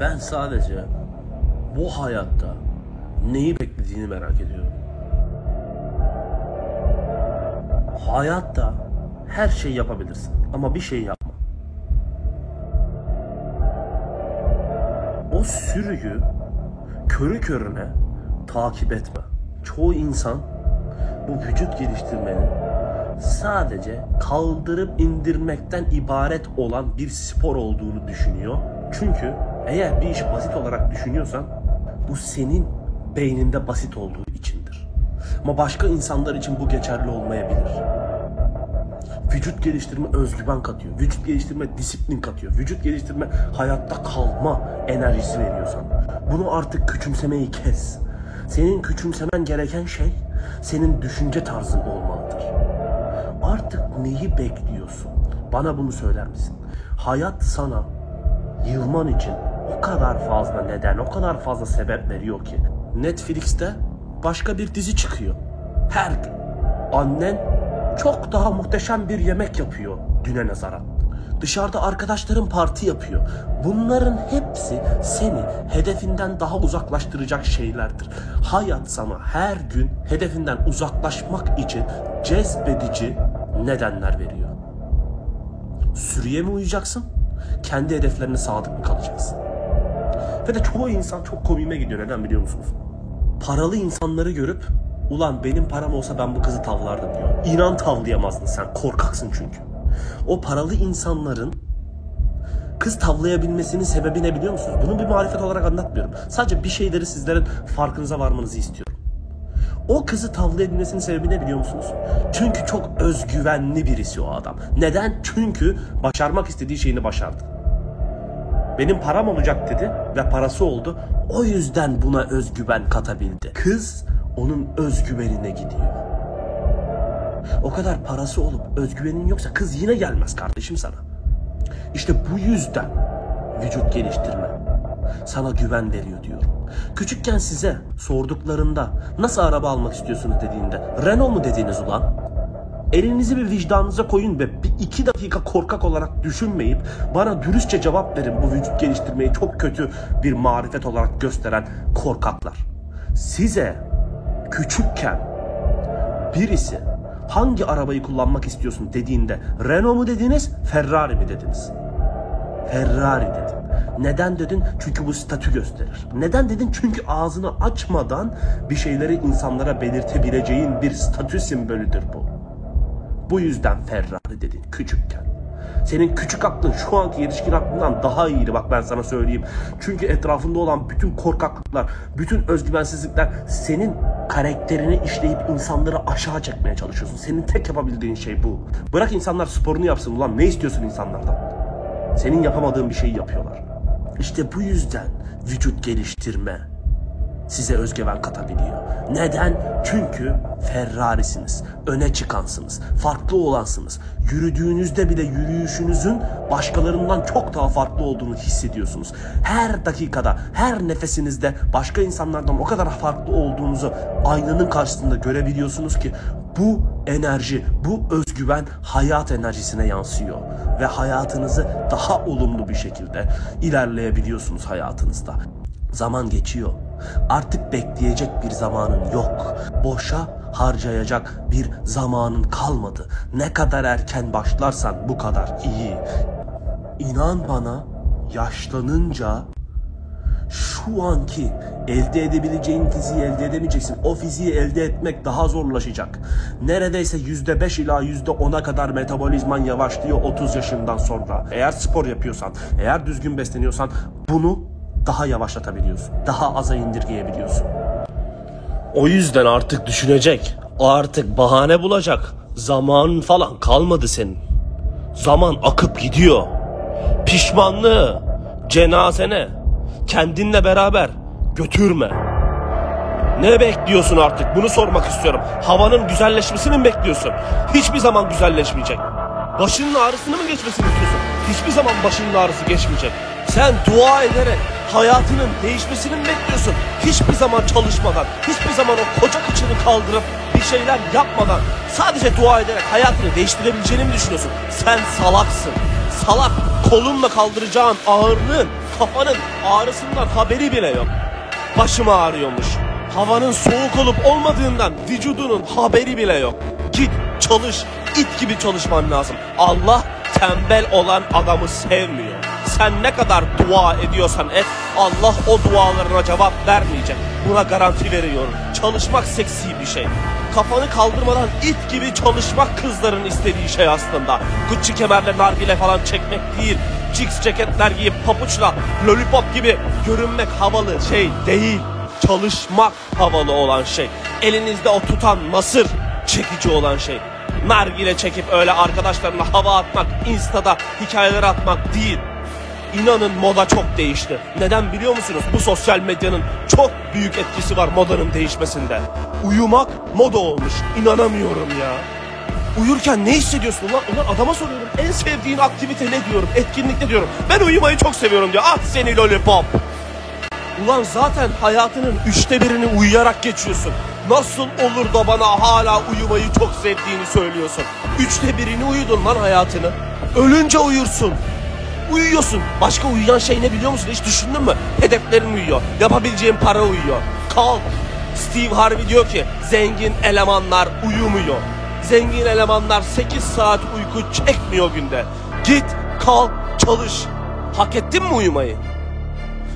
Ben sadece bu hayatta neyi beklediğini merak ediyorum. Hayatta her şeyi yapabilirsin ama bir şey yapma. O sürüyü körü körüne takip etme. Çoğu insan bu vücut geliştirmenin sadece kaldırıp indirmekten ibaret olan bir spor olduğunu düşünüyor. Çünkü eğer bir işi basit olarak düşünüyorsan bu senin beyninde basit olduğu içindir. Ama başka insanlar için bu geçerli olmayabilir. Vücut geliştirme özgüven katıyor. Vücut geliştirme disiplin katıyor. Vücut geliştirme hayatta kalma enerjisi veriyor sana. Bunu artık küçümsemeyi kes. Senin küçümsemen gereken şey senin düşünce tarzın olmalıdır. Artık neyi bekliyorsun? Bana bunu söyler misin? Hayat sana yılman için o kadar fazla neden, o kadar fazla sebep veriyor ki. Netflix'te başka bir dizi çıkıyor. Her gün. Annen çok daha muhteşem bir yemek yapıyor düne nazaran. Dışarıda arkadaşların parti yapıyor. Bunların hepsi seni hedefinden daha uzaklaştıracak şeylerdir. Hayat sana her gün hedefinden uzaklaşmak için cezbedici nedenler veriyor. Sürüye mi uyacaksın? Kendi hedeflerine sadık mı kalacaksın? Ve de çoğu insan çok komiğime gidiyor. Neden biliyor musunuz? Paralı insanları görüp ulan benim param olsa ben bu kızı tavlardım diyor. İnan tavlayamazdın sen. Korkaksın çünkü. O paralı insanların kız tavlayabilmesinin sebebi ne biliyor musunuz? Bunu bir marifet olarak anlatmıyorum. Sadece bir şeyleri sizlerin farkınıza varmanızı istiyorum. O kızı tavlayabilmesinin sebebi ne biliyor musunuz? Çünkü çok özgüvenli birisi o adam. Neden? Çünkü başarmak istediği şeyini başardı. Benim param olacak dedi ve parası oldu. O yüzden buna özgüven katabildi. Kız onun özgüvenine gidiyor. O kadar parası olup özgüvenin yoksa kız yine gelmez kardeşim sana. İşte bu yüzden vücut geliştirme sana güven veriyor diyorum. Küçükken size sorduklarında nasıl araba almak istiyorsunuz dediğinde Renault mu dediğiniz ulan? Elinizi bir vicdanınıza koyun ve bir iki dakika korkak olarak düşünmeyip bana dürüstçe cevap verin bu vücut geliştirmeyi çok kötü bir marifet olarak gösteren korkaklar. Size küçükken birisi hangi arabayı kullanmak istiyorsun dediğinde Renault mu dediniz, Ferrari mi dediniz? Ferrari dedim. Neden dedin? Çünkü bu statü gösterir. Neden dedin? Çünkü ağzını açmadan bir şeyleri insanlara belirtebileceğin bir statü simbolüdür bu. Bu yüzden Ferrari dedin küçükken. Senin küçük aklın şu anki yetişkin aklından daha iyiydi bak ben sana söyleyeyim. Çünkü etrafında olan bütün korkaklıklar, bütün özgüvensizlikler senin karakterini işleyip insanları aşağı çekmeye çalışıyorsun. Senin tek yapabildiğin şey bu. Bırak insanlar sporunu yapsın ulan ne istiyorsun insanlardan? Senin yapamadığın bir şeyi yapıyorlar. İşte bu yüzden vücut geliştirme size özgüven katabiliyor. Neden? Çünkü Ferrari'siniz, öne çıkansınız, farklı olansınız. Yürüdüğünüzde bile yürüyüşünüzün başkalarından çok daha farklı olduğunu hissediyorsunuz. Her dakikada, her nefesinizde başka insanlardan o kadar farklı olduğunuzu aynanın karşısında görebiliyorsunuz ki bu enerji, bu özgüven hayat enerjisine yansıyor ve hayatınızı daha olumlu bir şekilde ilerleyebiliyorsunuz hayatınızda. Zaman geçiyor. Artık bekleyecek bir zamanın yok. Boşa harcayacak bir zamanın kalmadı. Ne kadar erken başlarsan bu kadar iyi. İnan bana yaşlanınca şu anki elde edebileceğin fiziği elde edemeyeceksin. O fiziği elde etmek daha zorlaşacak. Neredeyse %5 ila %10'a kadar metabolizman yavaşlıyor 30 yaşından sonra. Eğer spor yapıyorsan, eğer düzgün besleniyorsan bunu daha yavaşlatabiliyorsun. Daha aza indirgeyebiliyorsun. O yüzden artık düşünecek. Artık bahane bulacak. Zaman falan kalmadı senin. Zaman akıp gidiyor. Pişmanlığı cenazene kendinle beraber götürme. Ne bekliyorsun artık? Bunu sormak istiyorum. Havanın güzelleşmesini mi bekliyorsun? Hiçbir zaman güzelleşmeyecek. Başının ağrısını mı geçmesini istiyorsun? Hiçbir zaman başının ağrısı geçmeyecek. Sen dua ederek hayatının değişmesini mi bekliyorsun? Hiçbir zaman çalışmadan, hiçbir zaman o koca kıçını kaldırıp bir şeyler yapmadan sadece dua ederek hayatını değiştirebileceğini mi düşünüyorsun? Sen salaksın. Salak kolunla kaldıracağın ağırlığın kafanın ağrısından haberi bile yok. Başım ağrıyormuş. Havanın soğuk olup olmadığından vücudunun haberi bile yok. Git çalış, it gibi çalışman lazım. Allah tembel olan adamı sevmiyor. Sen ne kadar dua ediyorsan et, Allah o dualarına cevap vermeyecek. Buna garanti veriyorum. Çalışmak seksi bir şey. Kafanı kaldırmadan it gibi çalışmak kızların istediği şey aslında. Gucci kemerle nargile falan çekmek değil. Chicks ceketler giyip papuçla lollipop gibi görünmek havalı şey değil. Çalışmak havalı olan şey. Elinizde o tutan masır çekici olan şey. Nargile çekip öyle arkadaşlarına hava atmak, instada hikayeler atmak değil. İnanın moda çok değişti. Neden biliyor musunuz? Bu sosyal medyanın çok büyük etkisi var modanın değişmesinde. Uyumak moda olmuş. İnanamıyorum ya. Uyurken ne hissediyorsun ulan? Ulan adama soruyorum. En sevdiğin aktivite ne diyorum? Etkinlik ne diyorum? Ben uyumayı çok seviyorum diyor. At seni lollipop. Ulan zaten hayatının üçte birini uyuyarak geçiyorsun. Nasıl olur da bana hala uyumayı çok sevdiğini söylüyorsun? Üçte birini uyudun lan hayatını. Ölünce uyursun. Uyuyorsun. Başka uyuyan şey ne biliyor musun? Hiç düşündün mü? Hedeflerin uyuyor. Yapabileceğin para uyuyor. Kalk. Steve Harvey diyor ki zengin elemanlar uyumuyor. Zengin elemanlar 8 saat uyku çekmiyor günde. Git, kalk, çalış. Hak ettin mi uyumayı?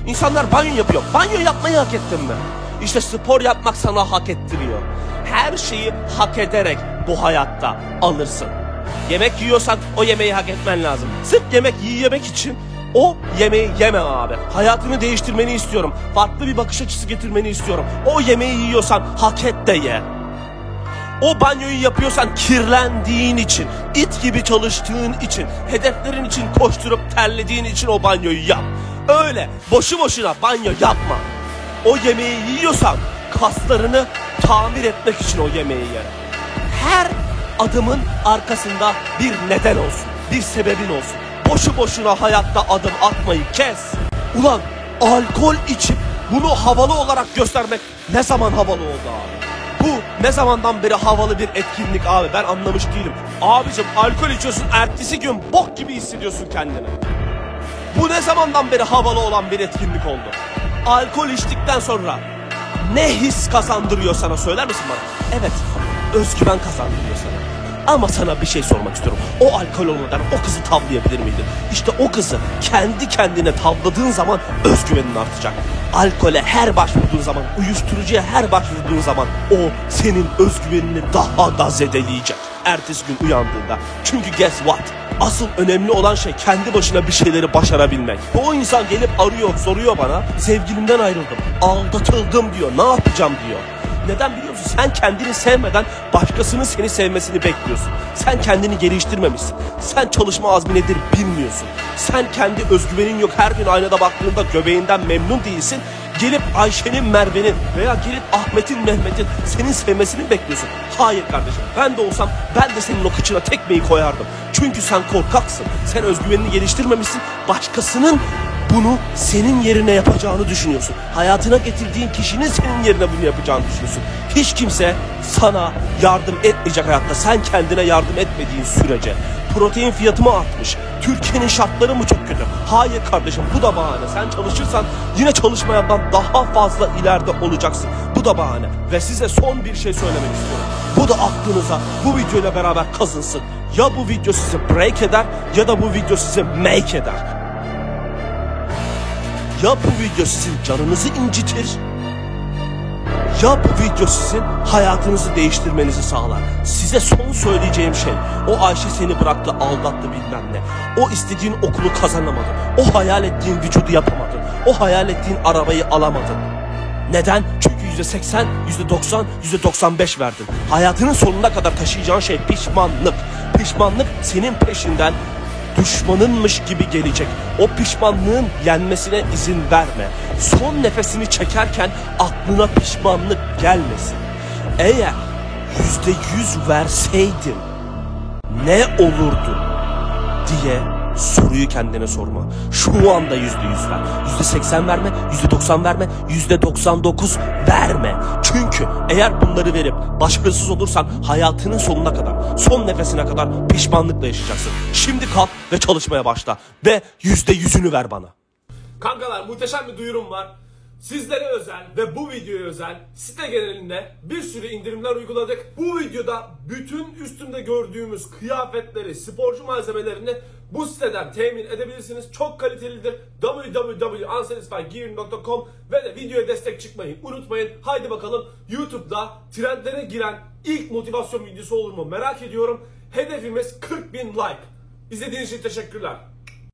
İnsanlar banyo yapıyor. Banyo yapmayı hak ettin mi? İşte spor yapmak sana hak ettiriyor. Her şeyi hak ederek bu hayatta alırsın. Yemek yiyorsan o yemeği hak etmen lazım. Sırf yemek yiyemek için o yemeği yeme abi. Hayatını değiştirmeni istiyorum. Farklı bir bakış açısı getirmeni istiyorum. O yemeği yiyorsan hak et de ye. O banyoyu yapıyorsan kirlendiğin için, it gibi çalıştığın için, hedeflerin için koşturup terlediğin için o banyoyu yap. Öyle boşu boşuna banyo yapma. O yemeği yiyorsan kaslarını tamir etmek için o yemeği ye. Her adımın arkasında bir neden olsun, bir sebebin olsun. Boşu boşuna hayatta adım atmayı kes. Ulan alkol içip bunu havalı olarak göstermek ne zaman havalı oldu abi? Bu ne zamandan beri havalı bir etkinlik abi ben anlamış değilim. Abicim alkol içiyorsun ertesi gün bok gibi hissediyorsun kendini. Bu ne zamandan beri havalı olan bir etkinlik oldu? Alkol içtikten sonra ne his kazandırıyor sana söyler misin bana? Evet, özgüven kazandırıyor sana. Ama sana bir şey sormak istiyorum. O alkol olmadan o kızı tavlayabilir miydin? İşte o kızı kendi kendine tavladığın zaman özgüvenin artacak. Alkole her başvurduğun zaman, uyuşturucuya her başvurduğun zaman o senin özgüvenini daha da zedeleyecek. Ertesi gün uyandığında. Çünkü guess what? Asıl önemli olan şey kendi başına bir şeyleri başarabilmek. O insan gelip arıyor, soruyor bana. Sevgilimden ayrıldım, aldatıldım diyor. Ne yapacağım diyor. Neden biliyor musun? Sen kendini sevmeden başkasının seni sevmesini bekliyorsun. Sen kendini geliştirmemişsin. Sen çalışma azmi nedir bilmiyorsun. Sen kendi özgüvenin yok. Her gün aynada baktığında göbeğinden memnun değilsin. Gelip Ayşe'nin, Merve'nin veya gelip Ahmet'in, Mehmet'in senin sevmesini bekliyorsun. Hayır kardeşim. Ben de olsam ben de senin o kıçına tekmeyi koyardım. Çünkü sen korkaksın. Sen özgüvenini geliştirmemişsin. Başkasının bunu senin yerine yapacağını düşünüyorsun. Hayatına getirdiğin kişinin senin yerine bunu yapacağını düşünüyorsun. Hiç kimse sana yardım etmeyecek hayatta. Sen kendine yardım etmediğin sürece. Protein fiyatı mı artmış? Türkiye'nin şartları mı çok kötü? Hayır kardeşim bu da bahane. Sen çalışırsan yine çalışmayandan daha fazla ileride olacaksın. Bu da bahane. Ve size son bir şey söylemek istiyorum. Bu da aklınıza bu videoyla beraber kazınsın. Ya bu video sizi break eder ya da bu video sizi make eder. Ya bu video sizin canınızı incitir ya bu video sizin hayatınızı değiştirmenizi sağlar. Size son söyleyeceğim şey o Ayşe seni bıraktı aldattı bilmem ne. O istediğin okulu kazanamadın. O hayal ettiğin vücudu yapamadın. O hayal ettiğin arabayı alamadın. Neden? Çünkü yüzde seksen, yüzde doksan, yüzde doksan beş verdin. Hayatının sonuna kadar taşıyacağın şey pişmanlık. Pişmanlık senin peşinden düşmanınmış gibi gelecek. O pişmanlığın yenmesine izin verme. Son nefesini çekerken aklına pişmanlık gelmesin. Eğer yüzde yüz verseydin ne olurdu diye soruyu kendine sorma. Şu anda yüzde yüz ver. Yüzde seksen verme, yüzde doksan verme, yüzde doksan dokuz verme. Çünkü eğer bunları verip başarısız olursan hayatının sonuna kadar, son nefesine kadar pişmanlıkla yaşayacaksın. Şimdi kalk ve çalışmaya başla. Ve yüzde yüzünü ver bana. Kankalar muhteşem bir duyurum var. Sizlere özel ve bu videoya özel site genelinde bir sürü indirimler uyguladık. Bu videoda bütün üstümde gördüğümüz kıyafetleri, sporcu malzemelerini bu siteden temin edebilirsiniz. Çok kalitelidir. www.unsatisfiedgear.com ve de videoya destek çıkmayı unutmayın. Haydi bakalım YouTube'da trendlere giren ilk motivasyon videosu olur mu merak ediyorum. Hedefimiz 40.000 like. İzlediğiniz için teşekkürler.